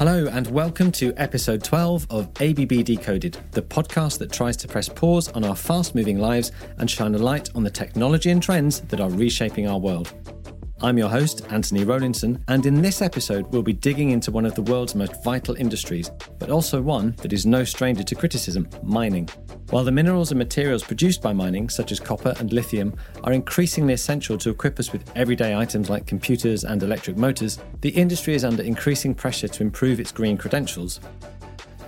Hello, and welcome to episode 12 of ABB Decoded, the podcast that tries to press pause on our fast moving lives and shine a light on the technology and trends that are reshaping our world. I'm your host, Anthony Rowlinson, and in this episode, we'll be digging into one of the world's most vital industries, but also one that is no stranger to criticism mining. While the minerals and materials produced by mining, such as copper and lithium, are increasingly essential to equip us with everyday items like computers and electric motors, the industry is under increasing pressure to improve its green credentials.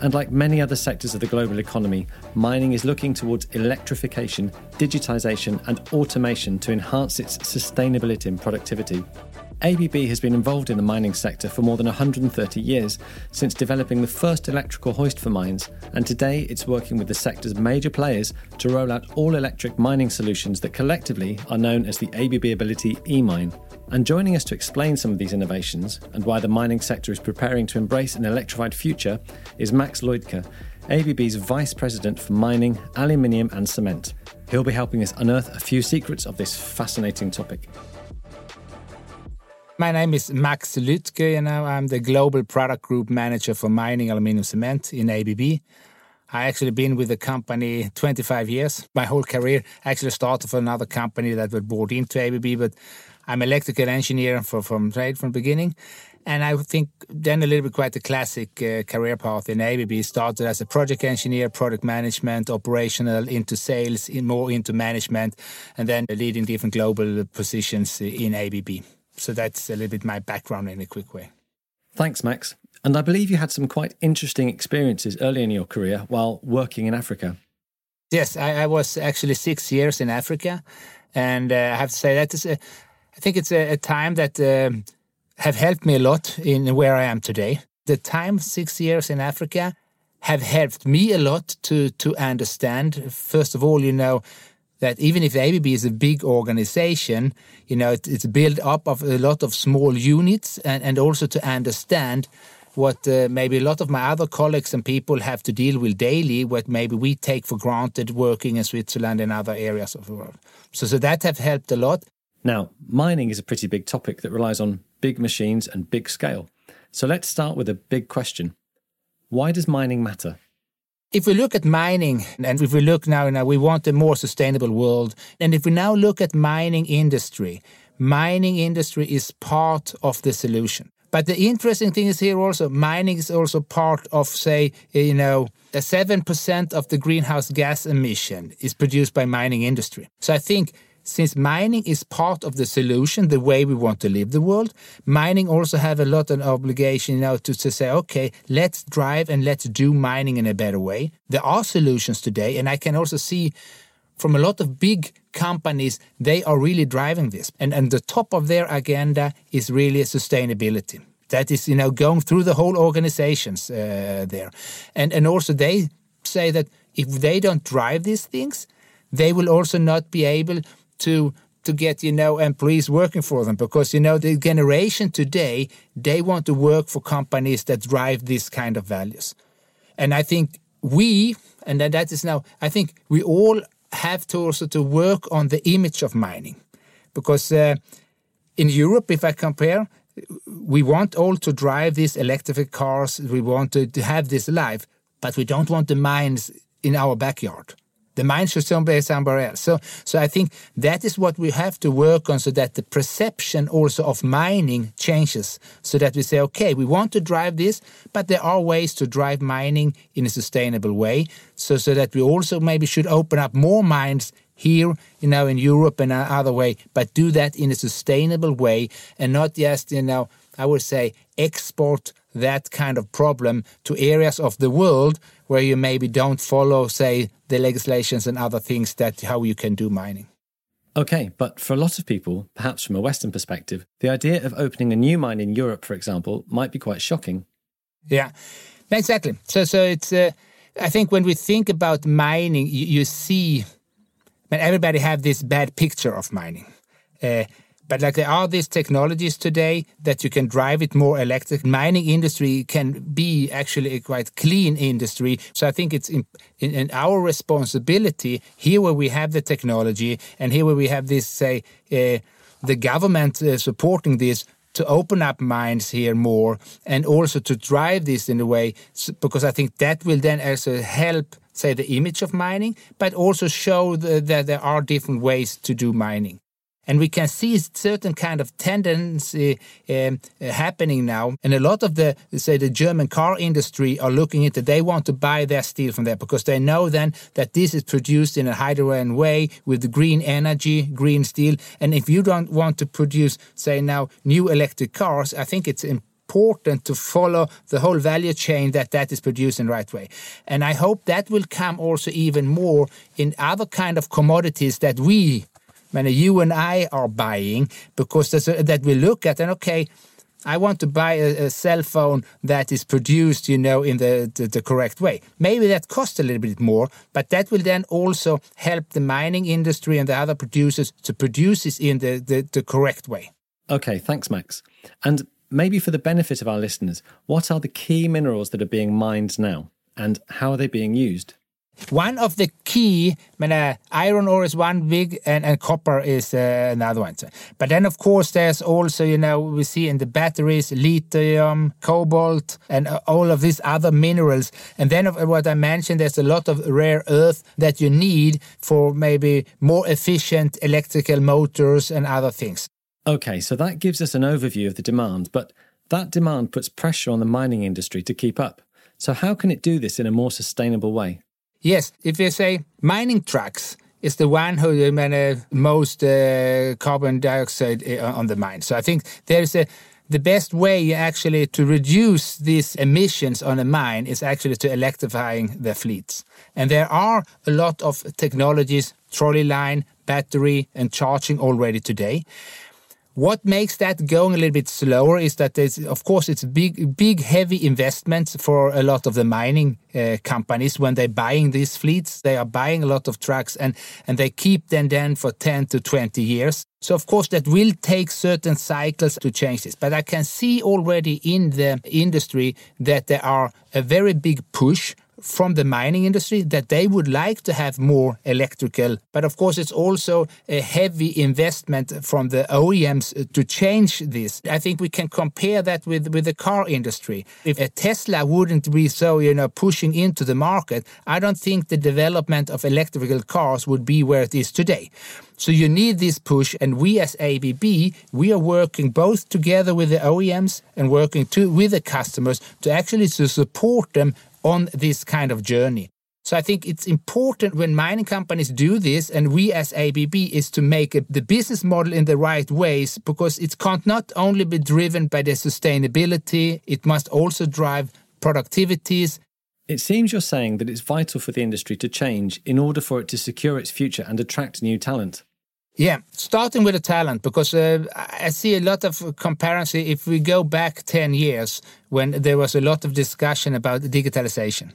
And like many other sectors of the global economy, mining is looking towards electrification, digitisation, and automation to enhance its sustainability and productivity. ABB has been involved in the mining sector for more than 130 years, since developing the first electrical hoist for mines, and today it's working with the sector's major players to roll out all electric mining solutions that collectively are known as the ABB Ability eMine. And joining us to explain some of these innovations and why the mining sector is preparing to embrace an electrified future is Max Luedtke, ABB's Vice President for Mining, Aluminium and Cement. He'll be helping us unearth a few secrets of this fascinating topic. My name is Max Luedtke, and I'm the Global Product Group Manager for Mining Aluminium Cement in ABB. I actually been with the company 25 years. My whole career actually started for another company that was bought into ABB, but I'm electrical engineer for, from trade from beginning. And I think then a little bit quite the classic uh, career path in ABB. Started as a project engineer, product management, operational, into sales, in more into management, and then leading different global positions in ABB. So that's a little bit my background in a quick way. Thanks, Max. And I believe you had some quite interesting experiences early in your career while working in Africa. Yes, I, I was actually six years in Africa. And uh, I have to say that is a, I think it's a, a time that uh, have helped me a lot in where I am today. The time six years in Africa have helped me a lot to to understand. First of all, you know, that even if ABB is a big organization, you know, it, it's built up of a lot of small units and, and also to understand what uh, maybe a lot of my other colleagues and people have to deal with daily, what maybe we take for granted working in Switzerland and other areas of the world. So, so that have helped a lot. Now, mining is a pretty big topic that relies on big machines and big scale. So let's start with a big question. Why does mining matter? If we look at mining, and if we look now, now we want a more sustainable world, and if we now look at mining industry, mining industry is part of the solution. But the interesting thing is here also, mining is also part of, say, you know, seven percent of the greenhouse gas emission is produced by mining industry. So I think since mining is part of the solution, the way we want to live the world, mining also have a lot of obligation know, to, to say, okay, let's drive and let's do mining in a better way. There are solutions today, and I can also see from a lot of big companies, they are really driving this. And, and the top of their agenda is really sustainability. That is, you know, going through the whole organizations uh, there. And, and also they say that if they don't drive these things, they will also not be able to to get you know employees working for them. Because you know the generation today they want to work for companies that drive this kind of values. And i think we and that is now i think we all have to also to work on the image of mining. Because uh, in europe if i compare we want all to drive these electric cars we want to, to have this life but we don't want the mines in our backyard the mind should somewhere else. So, so I think that is what we have to work on so that the perception also of mining changes so that we say, okay, we want to drive this, but there are ways to drive mining in a sustainable way. So, so that we also maybe should open up more mines here, you know, in Europe and other way, but do that in a sustainable way and not just, you know, I would say export that kind of problem to areas of the world where you maybe don't follow, say, the legislations and other things that how you can do mining. Okay, but for a lot of people, perhaps from a Western perspective, the idea of opening a new mine in Europe, for example, might be quite shocking. Yeah, exactly. So, so it's. Uh, I think when we think about mining, you, you see, when everybody have this bad picture of mining. Uh, but like there are these technologies today that you can drive it more electric. Mining industry can be actually a quite clean industry. So I think it's in, in, in our responsibility here where we have the technology and here where we have this say uh, the government uh, supporting this to open up mines here more and also to drive this in a way because I think that will then also help say the image of mining but also show the, that there are different ways to do mining and we can see certain kind of tendency um, happening now. And a lot of the, say, the German car industry are looking into, they want to buy their steel from there because they know then that this is produced in a hydrogen way with green energy, green steel. And if you don't want to produce, say, now new electric cars, I think it's important to follow the whole value chain that that is produced in the right way. And I hope that will come also even more in other kind of commodities that we when you and I are buying, because a, uh, that we look at and okay, I want to buy a, a, cell phone that is produced, you know, in the, the, the, correct way. Maybe that costs a little bit more, but that will then also help the mining industry and the other producers to produce this in the, the, the correct way. Okay, thanks, Max. And maybe for the benefit of our listeners, what are the key minerals that are being mined now and how are they being used? One of the key, I mean, uh, iron ore is one big, and, and copper is uh, another one. But then, of course, there's also, you know, we see in the batteries lithium, cobalt, and uh, all of these other minerals. And then, what I mentioned, there's a lot of rare earth that you need for maybe more efficient electrical motors and other things. Okay, so that gives us an overview of the demand, but that demand puts pressure on the mining industry to keep up. So, how can it do this in a more sustainable way? Yes, if you say mining trucks is the one who emit most uh, carbon dioxide uh, on the mine. So I think there's a the best way actually to reduce these emissions on a mine is actually to electrifying the fleets. And there are a lot of technologies, trolley line, battery, and charging already today. What makes that going a little bit slower is that there's, of course, it's big, big, heavy investments for a lot of the mining uh, companies when they're buying these fleets. They are buying a lot of trucks and, and they keep them then for 10 to 20 years. So, of course, that will take certain cycles to change this. But I can see already in the industry that there are a very big push from the mining industry that they would like to have more electrical. But of course, it's also a heavy investment from the OEMs uh, to change this. I think we can compare that with, with the car industry. If a Tesla wouldn't be so, you know, pushing into the market, I don't think the development of electrical cars would be where it is today. So you need this push, and we as ABB, we are working both together with the OEMs and working to, with the customers to actually to support them on this kind of journey. So I think it's important when mining companies do this, and we as ABB is to make the business model in the right ways because it can't not only be driven by the sustainability, it must also drive productivities. It seems you're saying that it's vital for the industry to change in order for it to secure its future and attract new talent. Yeah, starting with the talent, because uh, I see a lot of comparison. If we go back 10 years, when there was a lot of discussion about digitalization,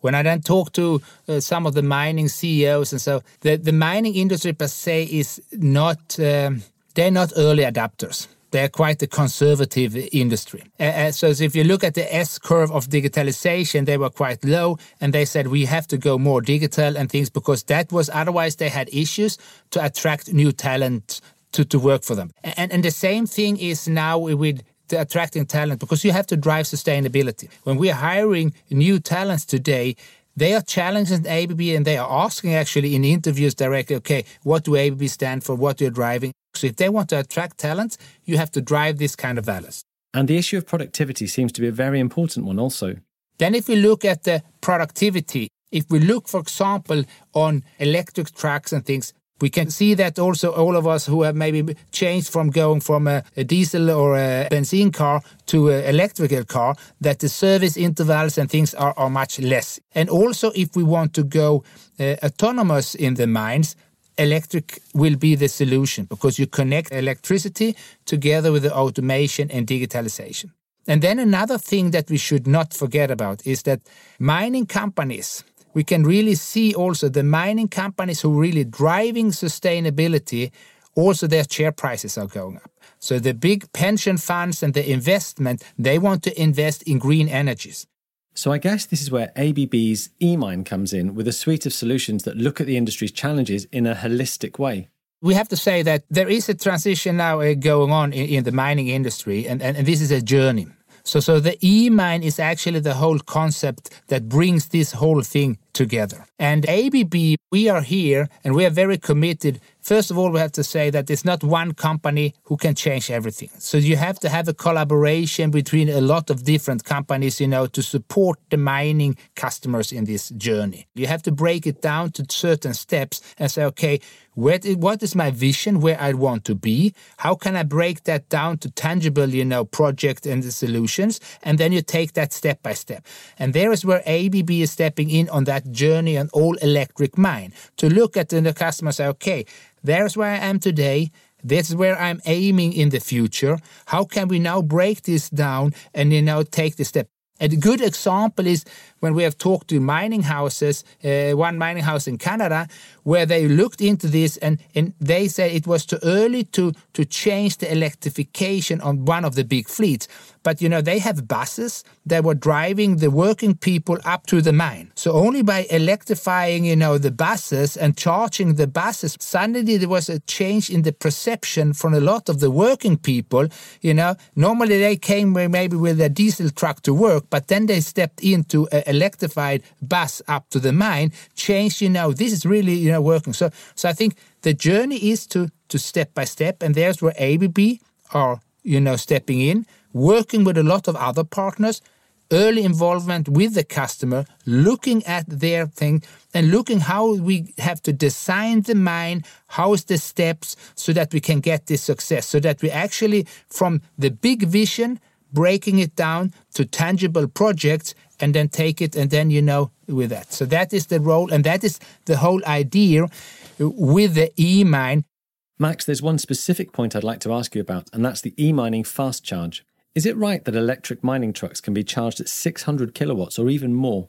when I then talk to uh, some of the mining CEOs and so, the, the mining industry per se is not, um, they're not early adapters they're quite a conservative industry. Uh, so if you look at the S curve of digitalization, they were quite low, and they said we have to go more digital and things because that was otherwise they had issues to attract new talent to, to work for them. And, and the same thing is now with attracting talent because you have to drive sustainability. When we're hiring new talents today, they are challenging ABB and they are asking actually in interviews directly, okay, what do ABB stand for? What you're driving? So if they want to attract talent, you have to drive this kind of values. And the issue of productivity seems to be a very important one also. Then if we look at the productivity, if we look, for example, on electric trucks and things, we can see that also all of us who have maybe changed from going from a, a diesel or a benzene car to an electrical car, that the service intervals and things are, are much less. And also, if we want to go uh, autonomous in the mines, electric will be the solution because you connect electricity together with the automation and digitalization. And then another thing that we should not forget about is that mining companies, we can really see also the mining companies who are really driving sustainability, also their share prices are going up. So the big pension funds and the investment, they want to invest in green energies. So I guess this is where ABB's eMine comes in with a suite of solutions that look at the industry's challenges in a holistic way. We have to say that there is a transition now uh, going on in, the mining industry, and, and, and this is a journey. So, so the eMine is actually the whole concept that brings this whole thing together. And ABB, we are here and we are very committed. First of all, we have to say that it's not one company who can change everything. So you have to have a collaboration between a lot of different companies, you know, to support the mining customers in this journey. You have to break it down to certain steps and say, okay, what is my vision where I want to be? How can I break that down to tangible, you know, project and the solutions? And then you take that step by step. And there is where ABB is stepping in on that journey and all electric mine to look at the customer and say, okay, there's where I am today. This is where I'm aiming in the future. How can we now break this down and you know take the step? A good example is when we have talked to mining houses, uh, one mining house in Canada, where they looked into this and, and they said it was too early to, to change the electrification on one of the big fleets. But you know, they have buses that were driving the working people up to the mine. So only by electrifying, you know, the buses and charging the buses, suddenly there was a change in the perception from a lot of the working people. You know, normally they came maybe with a diesel truck to work, but then they stepped into an electrified bus up to the mine, changed, you know, this is really, you know, working. So so I think the journey is to to step by step, and there's where ABB are, you know, stepping in working with a lot of other partners, early involvement with the customer, looking at their thing and looking how we have to design the mine, how is the steps so that we can get this success, so that we actually from the big vision, breaking it down to tangible projects and then take it and then you know with that. So that is the role and that is the whole idea with the eMine. Max, there's one specific point I'd like to ask you about, and that's the e-mining fast charge. Is it right that electric mining trucks can be charged at 600 kilowatts or even more?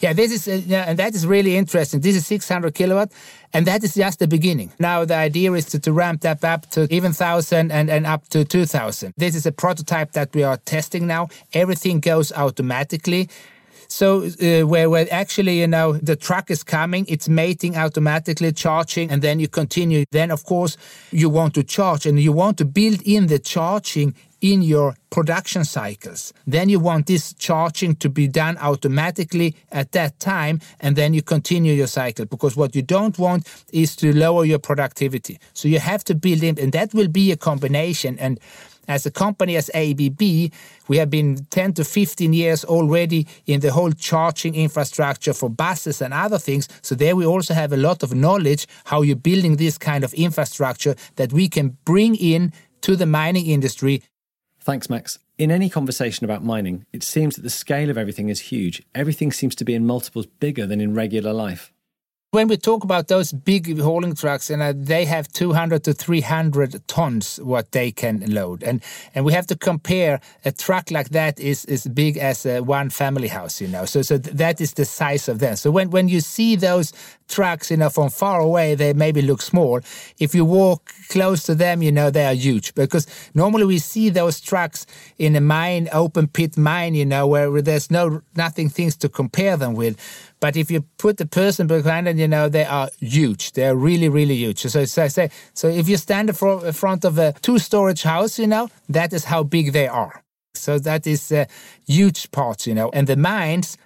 Yeah, this is uh, yeah, and that is really interesting. This is 600 kilowatt, and that is just the beginning. Now the idea is to, to ramp that up to even thousand and, and up to 2,000. This is a prototype that we are testing now. Everything goes automatically. So uh, where where actually you know the truck is coming, it's mating automatically, charging, and then you continue. Then of course you want to charge, and you want to build in the charging in your production cycles. Then you want this charging to be done automatically at that time, and then you continue your cycle because what you don't want is to lower your productivity. So you have to build in, and that will be a combination. And as a company as ABB, we have been 10 to 15 years already in the whole charging infrastructure for buses and other things. So there we also have a lot of knowledge how you're building this kind of infrastructure that we can bring in to the mining industry Thanks, Max. In any conversation about mining, it seems that the scale of everything is huge. Everything seems to be in multiples bigger than in regular life. When we talk about those big hauling trucks, and uh, they have 200 to 300 tons what they can load, and and we have to compare a truck like that is as big as a one family house, you know. So so that is the size of them. So when when you see those trucks, you know, from far away, they maybe look small. If you walk close to them, you know, they are huge because normally we see those trucks in a mine, open pit mine, you know, where there's no nothing things to compare them with. But if you put the person behind them, you know, they are huge. They are really, really huge. So, so I say, so if you stand in front of a two storage house, you know, that is how big they are. So that is a huge part, you know, and the mines,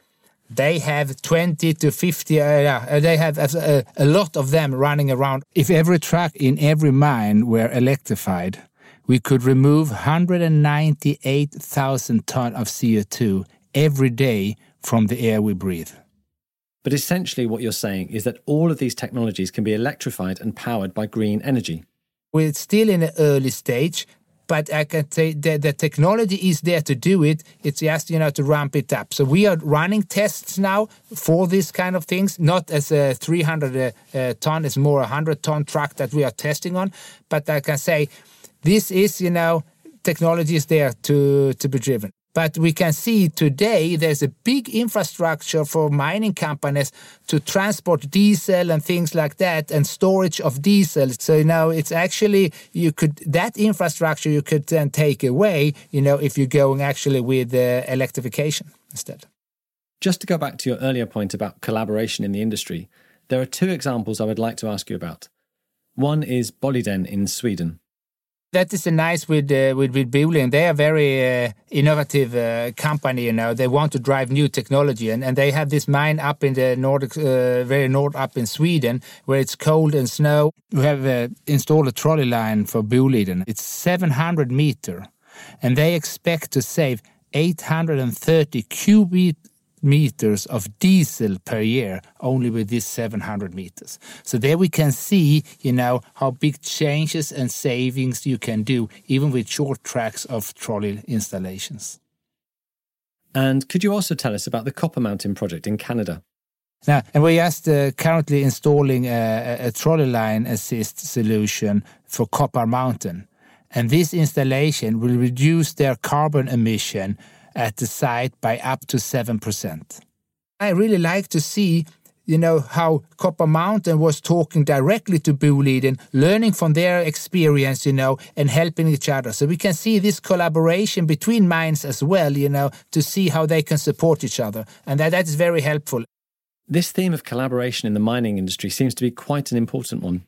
they have 20 to 50 uh, uh they have a, a, lot of them running around if every truck in every mine were electrified we could remove 198,000 tons of CO2 every day from the air we breathe but essentially what you're saying is that all of these technologies can be electrified and powered by green energy we're still in an early stage but I can say that the technology is there to do it. It's just you know to ramp it up. So we are running tests now for these kind of things, not as a 300 uh, uh, ton, it's more a 100 ton truck that we are testing on. But I can say this is you know technology is there to to be driven. But we can see today there's a big infrastructure for mining companies to transport diesel and things like that and storage of diesel. So now it's actually, you could, that infrastructure you could then take away, you know, if you're going actually with uh, electrification instead. Just to go back to your earlier point about collaboration in the industry, there are two examples I would like to ask you about. One is Boliden in Sweden. That is a nice with uh, with with Boliden. They are very uh, innovative uh, company. You know, they want to drive new technology, and, and they have this mine up in the Nordic, uh, very north up in Sweden, where it's cold and snow. We have uh, installed a trolley line for Boliden. It's 700 meter, and they expect to save 830 cubic meters of diesel per year only with these 700 meters. So there we can see, you know, how big changes and savings you can do even with short tracks of trolley installations. And could you also tell us about the Copper Mountain project in Canada? Now, and we're just uh, currently installing a, a trolley line assist solution for Copper Mountain. And this installation will reduce their carbon emission at the site by up to 7%. I really like to see you know how Copper Mountain was talking directly to Boliden, learning from their experience, you know, and helping each other. So we can see this collaboration between mines as well, you know, to see how they can support each other, and that that is very helpful. This theme of collaboration in the mining industry seems to be quite an important one.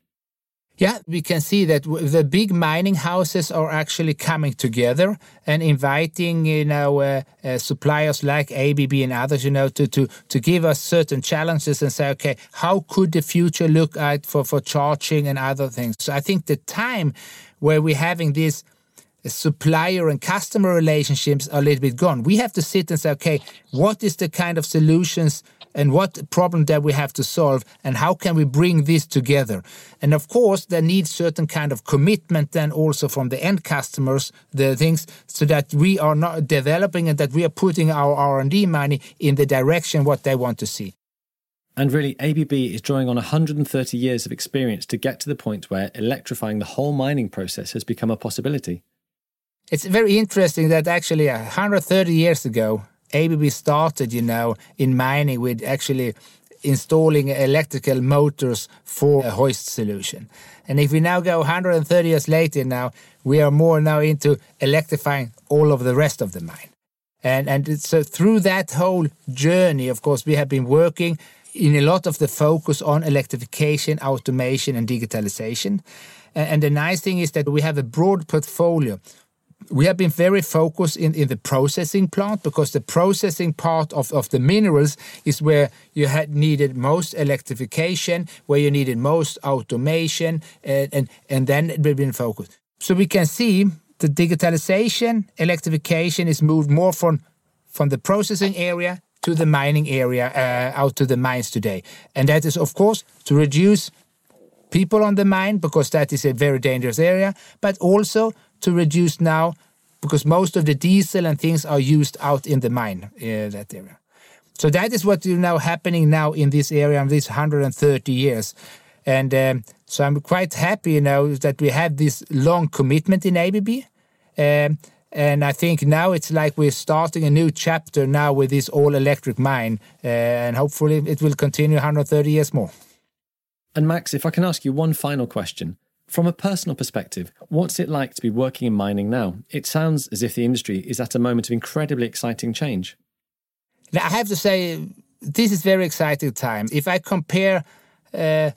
Yeah, we can see that the big mining houses are actually coming together and inviting, you know, uh, uh, suppliers like ABB and others, you know, to, to, to give us certain challenges and say, okay, how could the future look at for, for charging and other things? So I think the time where we're having this supplier and customer relationships are a little bit gone. We have to sit and say, okay, what is the kind of solutions and what problem that we have to solve and how can we bring this together and of course there needs certain kind of commitment then also from the end customers the things so that we are not developing and that we are putting our r&d money in the direction what they want to see and really, ABB is drawing on 130 years of experience to get to the point where electrifying the whole mining process has become a possibility. It's very interesting that actually 130 years ago, ABB started, you know, in mining with actually installing electrical motors for a hoist solution. And if we now go 130 years later now, we are more now into electrifying all of the rest of the mine. And, and so through that whole journey, of course, we have been working in a lot of the focus on electrification, automation, and digitalization. And the nice thing is that we have a broad portfolio we have been very focused in, in the processing plant because the processing part of, of the minerals is where you had needed most electrification, where you needed most automation, and, and, and then we've been focused. So we can see the digitalization, electrification is moved more from, from the processing area to the mining area, uh, out to the mines today. And that is, of course, to reduce people on the mine because that is a very dangerous area, but also to reduce now because most of the diesel and things are used out in the mine in that area. So that is what is now happening now in this area in these 130 years. And um, so I'm quite happy, you know, that we have this long commitment in ABB. Um, and I think now it's like we're starting a new chapter now with this all electric mine. Uh, and hopefully it will continue 130 years more. And Max, if I can ask you one final question. From a personal perspective, what's it like to be working in mining now? It sounds as if the industry is at a moment of incredibly exciting change. I have to say, this is very exciting time. If I compare uh,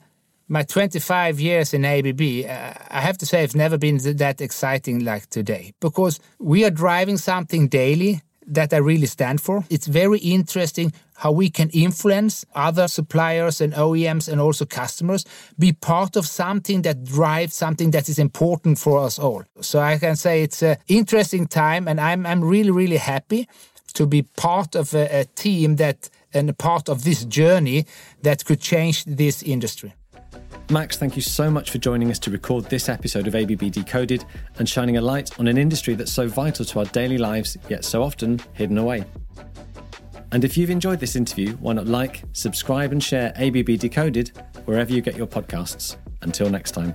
my 25 years in ABB, uh, I have to say it's never been that exciting like today because we are driving something daily that I really stand for. It's very interesting how we can influence other suppliers and OEMs and also customers, be part of something that drives something that is important for us all. So I can say it's an interesting time, and I'm, I'm really, really happy to be part of a, a team that and part of this journey that could change this industry. Max, thank you so much for joining us to record this episode of ABB Decoded and shining a light on an industry that's so vital to our daily lives, yet so often hidden away. And if you've enjoyed this interview, why not like, subscribe, and share ABB Decoded wherever you get your podcasts. Until next time.